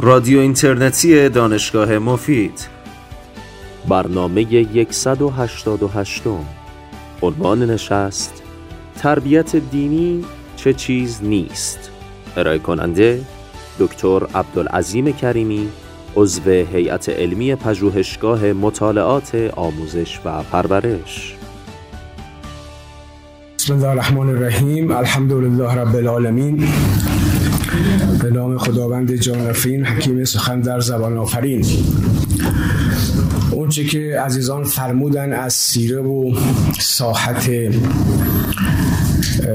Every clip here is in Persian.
رادیو اینترنتی دانشگاه مفید. برنامه 188 عنوان نشست تربیت دینی چه چیز نیست. ارائه کننده دکتر عبدالعظیم کریمی عضو هیئت علمی پژوهشگاه مطالعات آموزش و پرورش. بسم الله الرحمن الرحیم. الحمدلله رب العالمین. به نام خداوند جانفین حکیم سخن در زبان آفرین. اونچه که عزیزان فرمودن از سیره و ساحت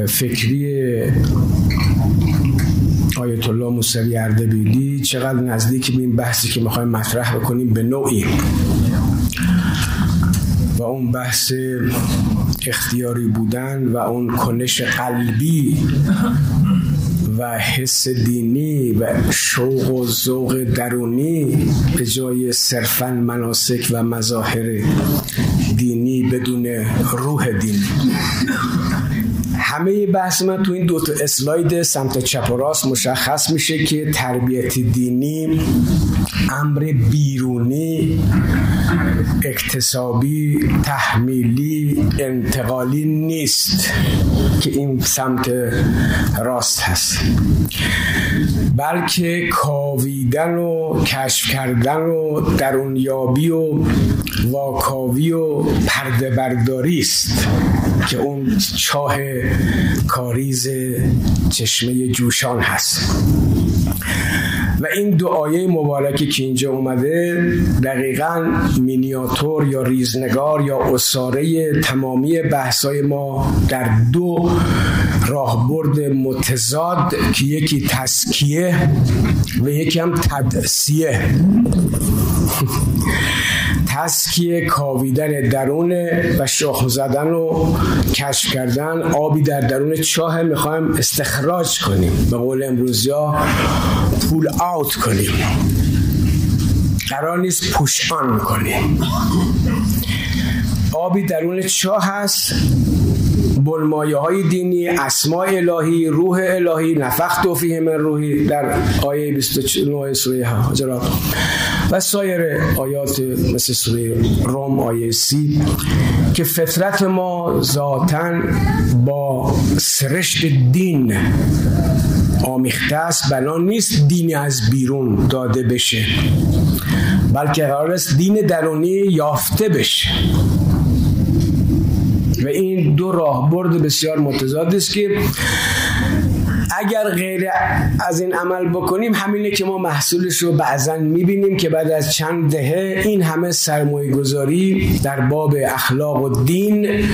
فکری آیت الله موسوی اردبیلی چقدر نزدیک به این بحثی که می‌خوایم مطرح بکنیم به نوعی. و اون بحث اختیاری بودن و اون کنش قلبی حس دینی و شوق و ذوق درونی به جای صرفا مناسک و مظاهر دینی بدون روح دینی. همه بحث من تو این دو تا اسلاید سمت چپ و راست مشخص میشه که تربیت دینی امر بیرونی اکتسابی تحمیلی انتقالی نیست که این سمت راست هست. بلکه کاویدن و کشف کردن و درونیابی و واکاوی و پرده برداری است. که اون چاه کاریز چشمه جوشان هست. و این دو آیه مبارکه که اینجا اومده دقیقا مینیاتور یا ریزنگار یا اصاره تمامی بحثای ما در دو راهبرد متضاد که یکی تسکیه و یکی هم تدسیه. تسکیه کاویدن درون و شخم زدن و کشف کردن. آبی در درون چاه می‌خوایم استخراج کنیم. به قول امروزی ها پول آوت کنیم. قرار نیست پوش آن کنیم. آبی درون چاه هست. بلمایه های دینی اسماء الهی روح الهی نفخت فیه من روحی در آیه 29 سوره حجرات. و سایر آیات مثل سوره روم آیه سی که فطرت ما ذاتا با سرشت دین آمیخته است بنا نیست دینی از بیرون داده بشه بلکه قرار است دین درونی یافته بشه. و این دو راهبرد بسیار متضاد است که اگر غیر از این عمل بکنیم همینه که ما محصولش رو بعضا می‌بینیم که بعد از چند دهه این همه سرمایه گذاری در باب اخلاق و دین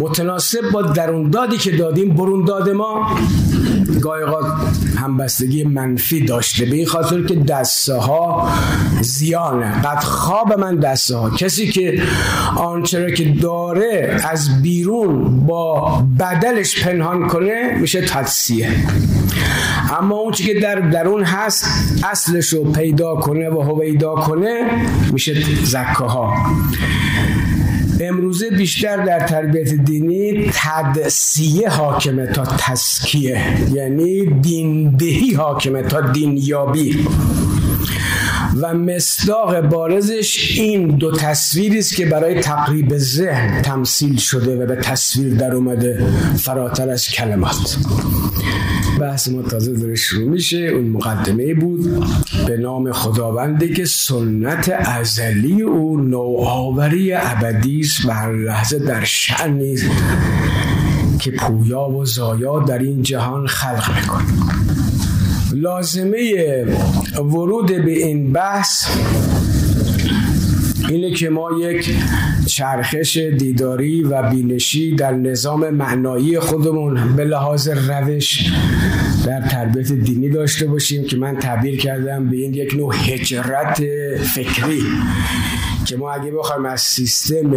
متناسب با درون دادی که دادیم برون داد ما گاهی همبستگی منفی داشته. به این خاطر که دسته ها زیانه قد خواب من دسته ها کسی که آنچه که داره از بیرون با بدلش پنهان کنه میشه تدسیه. اما اون که در درون هست اصلش رو پیدا کنه و هویدا کنه میشه زکاها. امروزه بیشتر در تربیت دینی تدسیه حاکمه تا تسکیه یعنی دیندهی حاکمه تا دینیابی. و مصداق بارزش این دو تصویری است که برای تقریب ذهن تمثیل شده و به تصویر در اومده فراتر از کلمات. بحث ما تازه داره شروع میشه. اون مقدمه بود به نام خداوندی که سنت ازلی او نوآوری ابدی است و هر لحظه در شعنی که پویا و زایا در این جهان خلق می‌کنه. لازمه ورود به این بحث اینه که ما یک چرخش دیداری و بینشی در نظام معنایی خودمون به لحاظ روش در تربیت دینی داشته باشیم که من تعبیر کردم به این یک نوع هجرت فکری. که ما اگه بخوایم از سیستم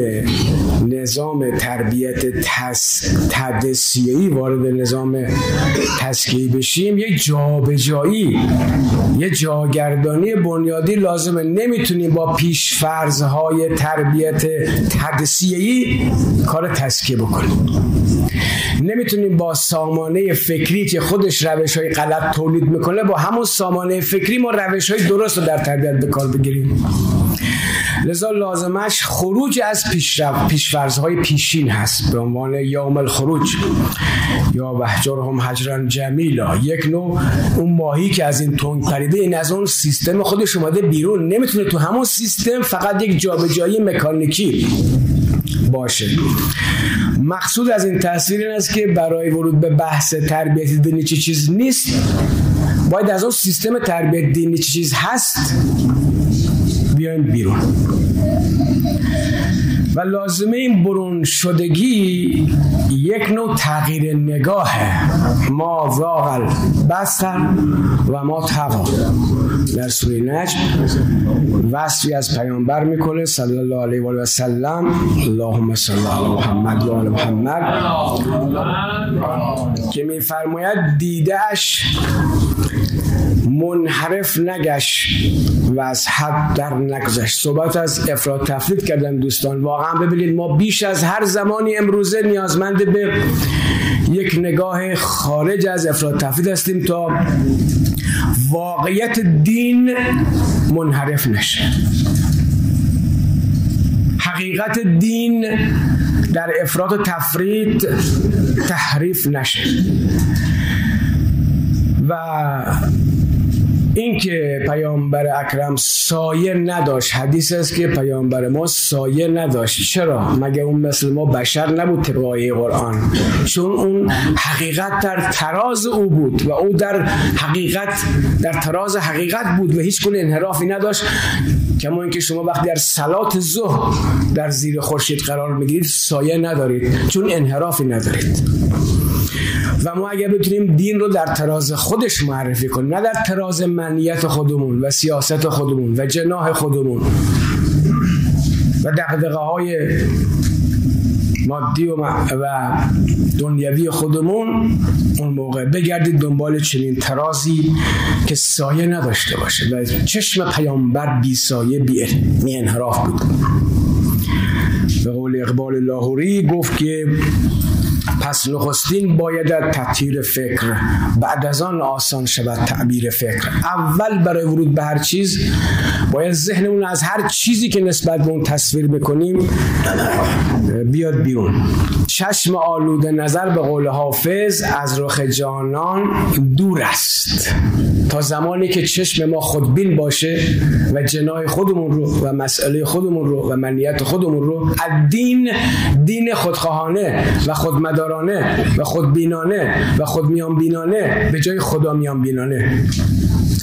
نظام تربیت تدسیهی وارد نظام تسکیه بشیم یک جابجایی یه جاگردانی بنیادی لازمه. نمی‌تونیم با پیش فرضهای تربیت تدسیهی کار تسکیه بکنیم. نمی‌تونیم با سامانه فکری که خودش روش های غلط تولید می‌کنه با همون سامانه فکری ما روش های درست رو در تربیت به کار بگیریم. لذا لازمش خروج از پیشفرزهای های پیشین هست. به عنوان یوم الخروج. یا هم حجران جمیلا. یک نوع اون ماهی که از این تنگ پریده این از اون سیستم خودش اومده بیرون. نمی‌تونه تو همون سیستم فقط یک جابجایی مکانیکی باشه. مقصود از این تصویر این است که برای ورود به بحث تربیت دینی چه چیز نیست. باید از اون سیستم تربیت دینی چه چیز هست. بیایم بیرون. و لازمه این برون شدگی یک نوع تغییر نگاهه ما واقع بستر و ما تقا در سوره نجم وصفی از پیامبر می‌کنه صلی الله علیه و سلم اللهم صل علی محمد و آل محمد که میفرماید دیدهش منحرف نگشت و از حد در نگذشت. صحبت از افراد تفرید کردن دوستان. واقعا ببینید ما بیش از هر زمانی امروزه نیازمند به یک نگاه خارج از افراد تفرید هستیم تا واقعیت دین منحرف نشه. حقیقت دین در افراد و تفرید تحریف نشه. و اینکه پیامبر اکرم سایه نداشت. حدیث است که پیامبر ما سایه نداشت. چرا؟ مگه اون مثل ما بشر نبود طبق قرآن؟ چون اون حقیقت در تراز او بود و او در حقیقت در تراز حقیقت بود و هیچ گونه انحرافی نداشت. کما اینکه شما وقتی در سلات ظهر در زیر خورشید قرار می‌گیرید سایه ندارید. چون انحرافی ندارید. و ما اگر بتونیم دین رو در تراز خودش معرفی کنیم نه در تراز منیت خودمون و سیاست خودمون و جناح خودمون و دقدقه های مادی و, و دنیوی خودمون اون موقع بگردید دنبال چنین ترازی که سایه نداشته باشه و چشم پیامبر بی سایه بی انحراف بود. به قول اقبال لاهوری گفت که پس نخستین باید تطهیر فکر بعد از آن آسان شود تعبیر فکر. اول برای ورود به هر چیز باید ذهنمون از هر چیزی که نسبت به اون تصویر بکنیم بیاد بیرون. چشم آلوده نظر به قول حافظ از رخ جانان دور است. تا زمانی که چشم ما خودبین باشه و جنای خودمون رو و مسئله خودمون رو و منیت خودمون رو از دین دین خودخواهانه و خودمدارانه و خودبینانه و خودمیان بینانه به جای خدا میان بینانه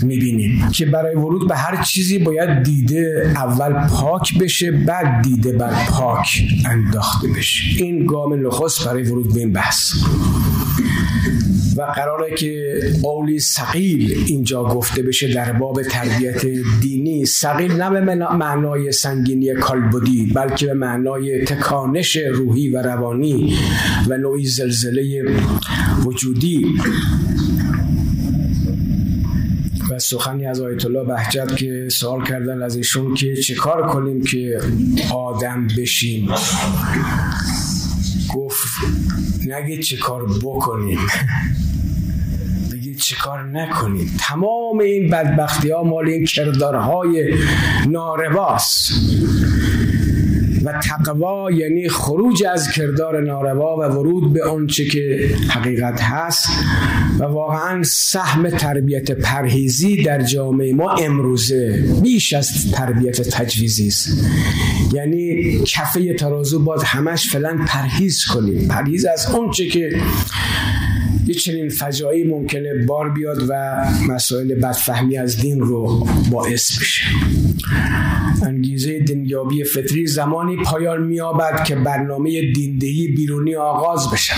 می‌بینیم که برای ورود به هر چیزی باید دیده اول پاک بشه بعد دیده بر پاک انداخته بشه. این گام نخست برای ورود به این بحث. و قراره که قولی سقیل اینجا گفته بشه در باب تربیت دینی. سقیل نه به معنای سنگینی کالبدی بلکه به معنای تکانش روحی و روانی و نوعی زلزله وجودی. و سخنی از آیت الله بهجت که سوال کردن از ایشون که چه کار کنیم که آدم بشیم؟ نگید چه کار بکنیم بگید چه کار نکنید. تمام این بدبختی ها مال این کردارهای نارواست. و تقوا یعنی خروج از کردار ناروا و ورود به آنچه که حقیقت هست و واقعا سهم تربیت پرهیزی در جامعه ما امروزه بیش از تربیت تجویزی است. یعنی کفه ترازو باید همش فعلا پرهیز کنیم. پرهیز از آنچه که یه چنین فجایی ممکنه بار بیاد و مسائل بدفهمی از دین رو باعث بشه. انگیزه دنیابی فطری زمانی پایان میابد که برنامه دیندهی بیرونی آغاز بشه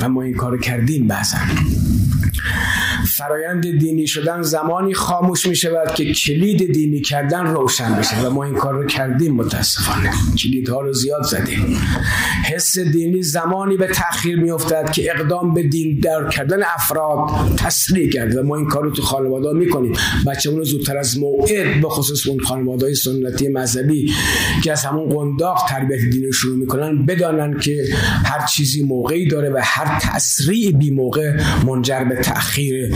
و ما این کار کردیم بعضا. فرایند دینی شدن زمانی خاموش می شود که کلید دینی کردن روشن بشه و ما این کار رو کردیم متاسفانه. کلیدها رو زیاد زدیم. حس دینی زمانی به تاخیر می افتد که اقدام به دین در کردن افراد تسریع کرد و ما این کار رو تو خانواده می کنیم بچه رو زودتر از موعد به خصوص اون خانواده سنتی مذهبی که از همون قنداق تربیت دینی رو شروع می‌کنن بدانن که هر چیزی موقعی داره و هر تسریع بی موقع منجر به تأخیر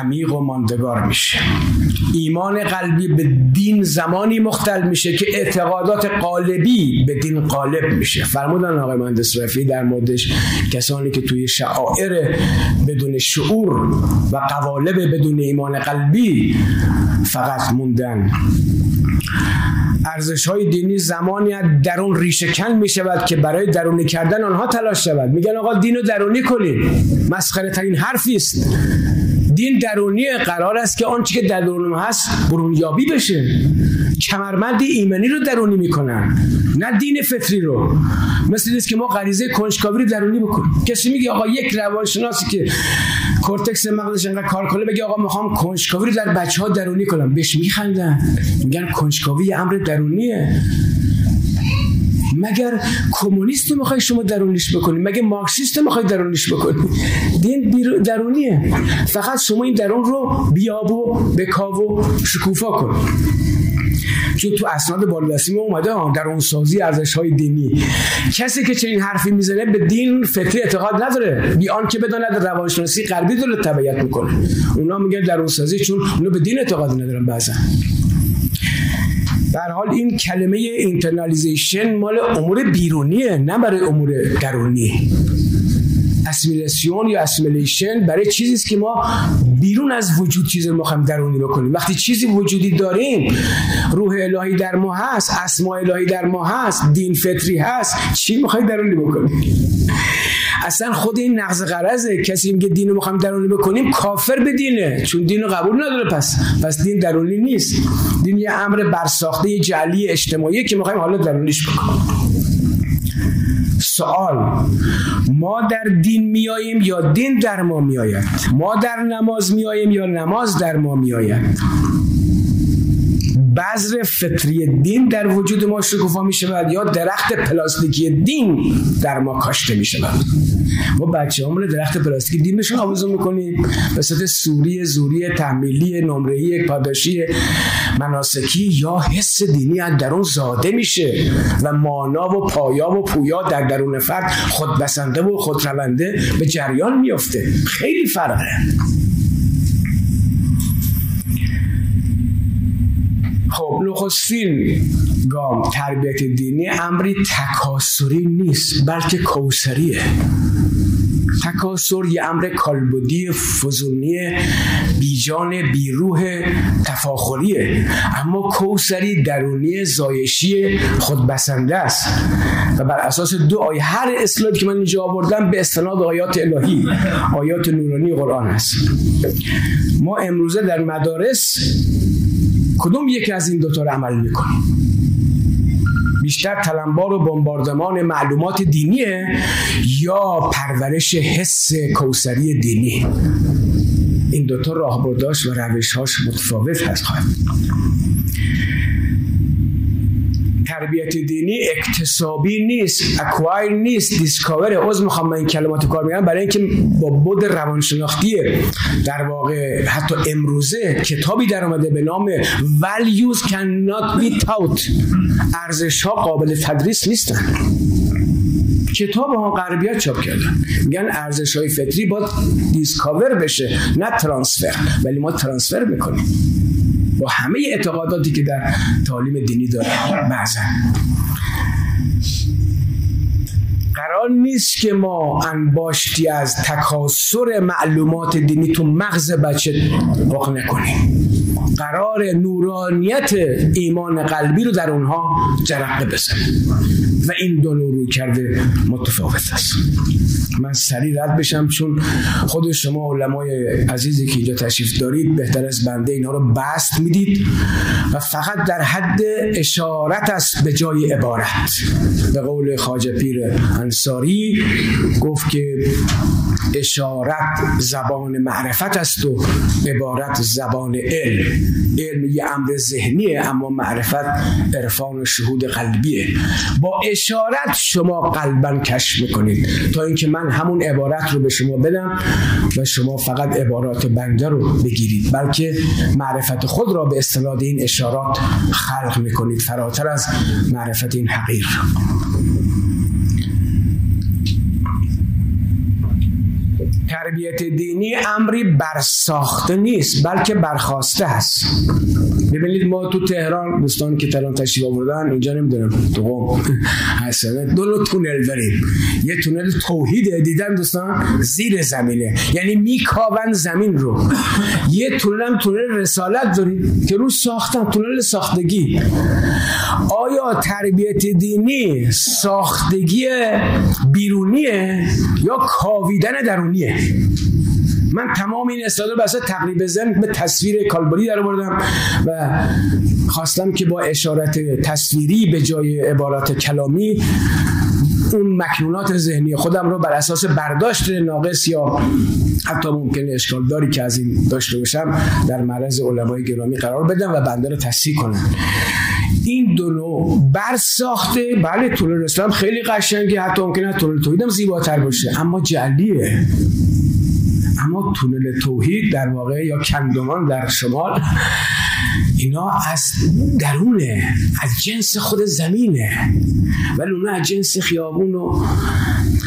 عمیق و ماندگار میشه. ایمان قلبی به دین زمانی مختل میشه که اعتقادات قالبی به دین قالب میشه. فرمودن آقای مهندس رفی در موردش کسانی که توی شعائر بدون شعور و قوالب بدون ایمان قلبی فقط موندن. ارزش های دینی زمانی درون ریشه کن می شود که برای درونی کردن آنها تلاش شود. میگن آقا دین رو درونی کنید مسخره ترین حرفی است. دین درونی قرار است که آنچه که در درون هست برونیابی بشه. کمرمند ایمانی رو درونی می‌کنن نه دین فطری رو. مثل نیست که ما غریزه کنجکاوی رو درونی بکنیم. کسی میگه آقا یک روانشناسی که کورتکس مغزش انقدر کار کنه بگه آقا می‌خوام کنجکاوی رو در بچه ها درونی کنم. بهش میخندن. میگن کنجکاوی امر درونیه. مگر کمونیست می‌خوای شما درونیش بکنید مگه مارکسیست می‌خوای درونیش بکنید دین درونیه. فقط شما این درون رو بیاب و بکاو و شکوفا کن. چون تو اسناد بالدستی اومده در اون سازی ارزش های دینی. کسی که چنین حرفی می‌زنه به دین فطری اعتقاد نداره. بی آن که بداند روانشناسی غربی داره تبعیت می‌کنه. اونا میگن در اون سازی چون اونا به دین اعتقاد ندارن بعضا. در حال این کلمه اینترنالیزیشن مال امور بیرونیه نه برای امور درونی. assimilation یا assimilation برای چیزی است که ما بیرون از وجود چیز رو می‌خوایم درونی بکنیم. وقتی چیزی وجودی داریم روح الهی در ما هست اسماء الهی در ما هست دین فطری هست چی می‌خوای درونی بکنیم اصلا خود این نقض غرضه کسی میگه دین رو می‌خوایم درونی بکنیم کافر به دینه چون دین رو قبول نداره. پس پس دین درونی نیست. دین یه امر برساخته جعلی اجتماعی که می‌خوایم حالا درونیش بکنیم. سوال ما در دین میاییم یا دین در ما میآید؟ ما در نماز میاییم یا نماز در ما میآید؟ بذر فطری دین در وجود ما شکوفا می شود یا درخت پلاستیکی دین در ما کاشته می شود ما بچه همون درخت پلاستیکی دین بهشون آویزون می‌کنیم. به صورت سوری زوری تحمیلی نمرهی پاداشی مناسکی یا حس دینی از درون زاده میشه و مانا و پایا و پویا در درون فرد خود بسنده و خود رونده به جریان میافته. خیلی فرقه. خب نخستین گام تربیت دینی امری تکاسری نیست بلکه کوسریه تکاسر یه امر کالبدی فزونی بیجان بیروح تفاخریه. اما کوسری درونی زایشی خودبسنده است. و بر اساس دو آیه هر اسلاید که من اینجا آوردم به استناد آیات الهی آیات نورانی قرآن است. ما امروزه در مدارس کدوم یکی از این دوتا رو عمل می‌کنیم بیشتر تلمبار و بمباردمان معلومات دینیه یا پرورش حس کوسری دینی؟ این دوتا راهبرداش و روشهاش متفاوت هست. خواهد تربیت دینی اکتسابی نیست acquire نیست discover عوض می‌خوام من این کلمات کار میگم برای اینکه با بود روانشناختی در واقع حتی امروزه کتابی در آمده به نام values cannot be taught. ارزش ها قابل تدریس نیستن. کتاب ها غربیا چاپ کردن. میگن ارزش های فطری با دیسکاور بشه نه ترانسفر ولی ما ترانسفر می‌کنیم. با همه اعتقاداتی که در تعلیم دینی داره بعضا. قرار نیست که ما انباشتی از تکاسر معلومات دینی تو مغز بچه واقع نکنیم. قرار نورانیت ایمان قلبی رو در اونها جرقه بزنه. و این دو نور کرده متفاوت است. من سریع رد بشم چون خود شما علمای عزیزی که اینجا تشریف دارید بهتر از بنده اینا رو بست می‌دید و فقط در حد اشارت است به جای عبارت. به قول خاجه پیر انصاری گفت که اشارت زبان معرفت است و عبارت زبان علم. علم یه امر ذهنیه اما معرفت عرفان و شهود قلبیه. با اشارت شما قلبا کشف می‌کنید. تا اینکه من همون عبارت رو به شما بدم و شما فقط عبارات بنده رو بگیرید بلکه معرفت خود را به اصطلاح این اشارات خلق می‌کنید. فراتر از معرفت این حقیر. تربیت دینی امری برساخته نیست بلکه برخواسته است. ببینید ما تو تهران دوستان که تهران تشریف آوردن اینجا نمی‌دونم. تو هستن دو تونل داریم. یه تونل توحید دیدن دوستان زیر زمینه. یعنی میکاون زمین رو. یه تونل تونل رسالت داریم که رو ساختن. تونل ساختگی. آیا تربیت دینی ساختگی بیرونیه یا کاویدن درونیه؟ من تمام این استعداد بسه تقریب زن به تصویر کالبری در بردم و خواستم که با اشارت تصویری به جای عبارات کلامی اون مکنونات ذهنی خودم رو بر اساس برداشت ناقص یا حتی ممکن اشکال داری که از این داشته باشم در معرض علمای گرامی قرار بدم و بنده رو تصحیح کنم. این دو نوع بر ساخته بله طول اسلام خیلی قشنگه حتی ممکنه طول توحیدم زیباتر باشه اما جلیه اما تونل توحید در واقع یا کندمان در شمال اینا از درونه از جنس خود زمینه. ولی اونا از جنس خیابون و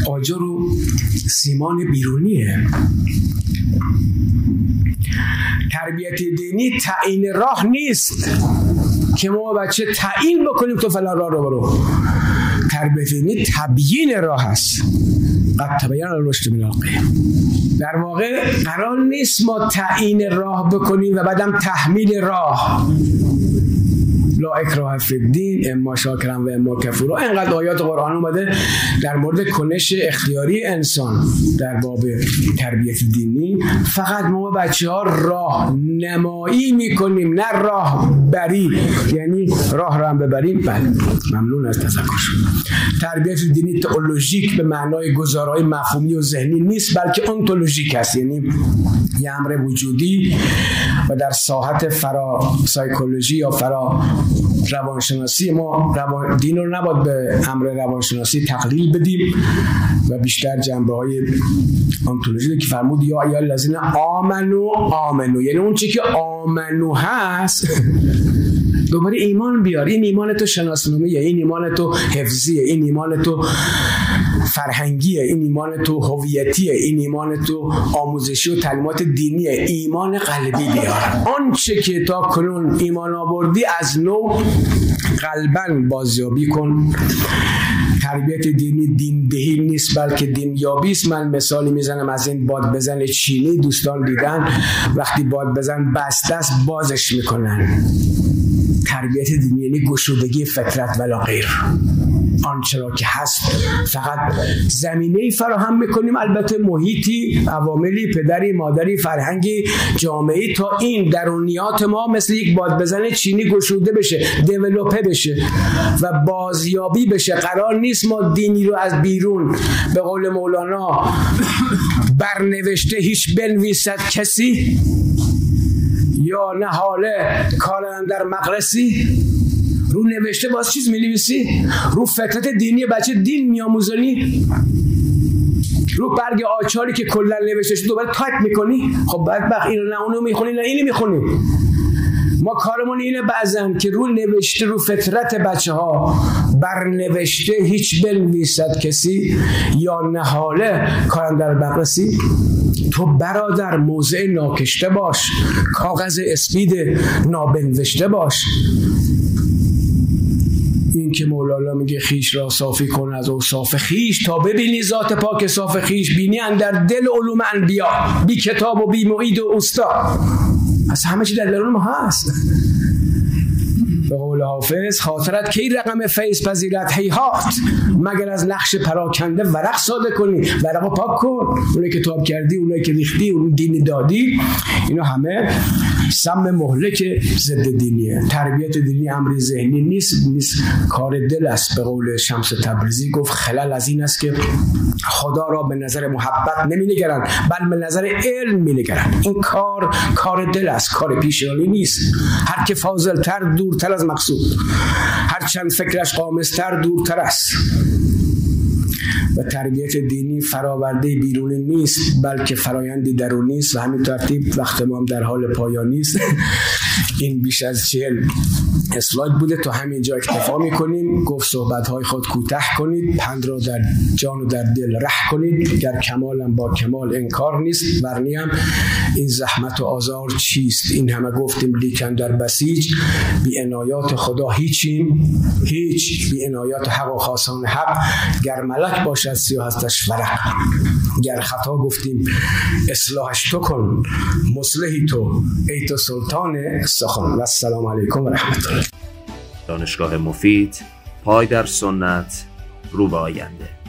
آجر و سیمان بیرونیه. تربیت دینی تعیین راه نیست که ما بچه تعیین بکنیم تو فلان راه رو برو. تربیت دینی تبیین راه هست قد تبین الرشد من در واقع قرار نیست ما تعیین راه بکنیم و بعدم تحمیل راه. لا اکراه فی الدین اما شاکرم و اما کفورا اینقدر آیات قرآن اومده در مورد کنش اختیاری انسان در باب تربیت دینی. فقط ما بچه ها راه نمایی می‌کنیم نه راه بری یعنی راه را هم ببریم. بله ممنون از تذکر تربیت دینی تئولوژیک به معنای گزارهای مفهومی و ذهنی نیست بلکه انتولوژیک است. یعنی یه امر وجودی و در ساحت فرا سایکولوژی یا فرا روانشناسی ما روان دین رو نباید به امر روانشناسی تقلیل بدیم و بیشتر جنبه های آنتولوژی که فرمود یا یا لازم آمنو آمنو. یعنی اون چی که آمنو هست دوباره ایمان بیار. این ایمان تو شناسنامه این ایمان تو حفظیه این ایمان تو فرهنگیه این ایمان تو هویتیه این ایمان تو آموزشی و تعلیمات دینیه. ایمان قلبی بیار. آنچه که تا کنون ایمان آوردی از نو قلبا بازیابی کن. تربیت دینی دین دهی نیست بلکه دین یابی است. من مثالی می‌زنم از این باد بزن چینی دوستان دیدن. وقتی باد بزن بسته است بازش می‌کنن. تربیت دینی یعنی گشودگی فطرت ولا غیر. آنچه را که هست فقط زمینه ای فراهم می‌کنیم. البته محیطی عواملی پدری مادری فرهنگی جامعه تا این درونیات ما مثل یک باد بزن چینی گشوده بشه دیولوپه بشه و بازیابی بشه. قرار نیست ما دینی رو از بیرون به قول مولانا برنوشته هیچ بنویسد کسی. یا نهاله کارد اندر مغرسی؟ رو نوشته باز چیز می نویسی رو فطرت دینی بچه دین میاموزنی رو برگ آچاری که کلا نوشته شده دوباره تایپ می‌کنی؟ خب بدبخت اینو نه اونو می‌خونی نه اینو می‌خونی. ما کارمون اینه بعضن که رو نوشته رو فطرت بچه ها بر نوشته هیچ بنویسد کسی یا نهاله کارن در بقرسی. تو برادر موضع ناکشته باش کاغذ اسپید نابنوشته باش. این که مولانا میگه خیش را صافی کن از صاف خیش تا ببینی ذات پاک صاف خیش بینی در دل علوم انبیا بی کتاب و بی معید و استاد از همه چی در درون ما هست. به قول حافظ خاطرت کی رقم فیض پذیرت هیهات! مگر از نقش پراکنده ورق ساده کنی؟ ورق پاک کن! اونایی که تاب کردی اونایی که ریختی اون دینی دادی اینا همه سم مهلک ضد دینیه. تربیت دینی امری ذهنی نیست نیست. کار دل است. به قول شمس تبریزی گفت خلل از این است که خدا را به نظر محبت نمی نگرن بل به نظر علم می نگرن این کار کار دل است. کار پیشانی نیست. هر که فاضل تر دورتر از مقصود. هر چند فکرش قامستر دورتر است. و تربیت دینی فراورده بیرونی نیست بلکه فرایندی درونی است و همین ترتیب وقت ما هم در حال پایانی است این بیش از چهل اسلاید بوده. تا همینجا اکتفا می‌کنیم. گفت صحبت های خود کوتاه کنید. پند را در جان و در دل ره کنید. گر کمالم با کمال انکار نیست ورنی هم این زحمت و آزار چیست؟ این همه گفتیم لیکن در بسیج. بی انایات خدا هیچیم. هیچ بی انایات حق و خاصان حق. گر ملک باشد سیاه هستش ورق. گر خطا گفتیم اصلاحش تو کن. مصلحی تو. ای تو سلطان سخن و السلام علیکم و رحمت الله. دانشگاه مفید پای در سنت رو به آینده.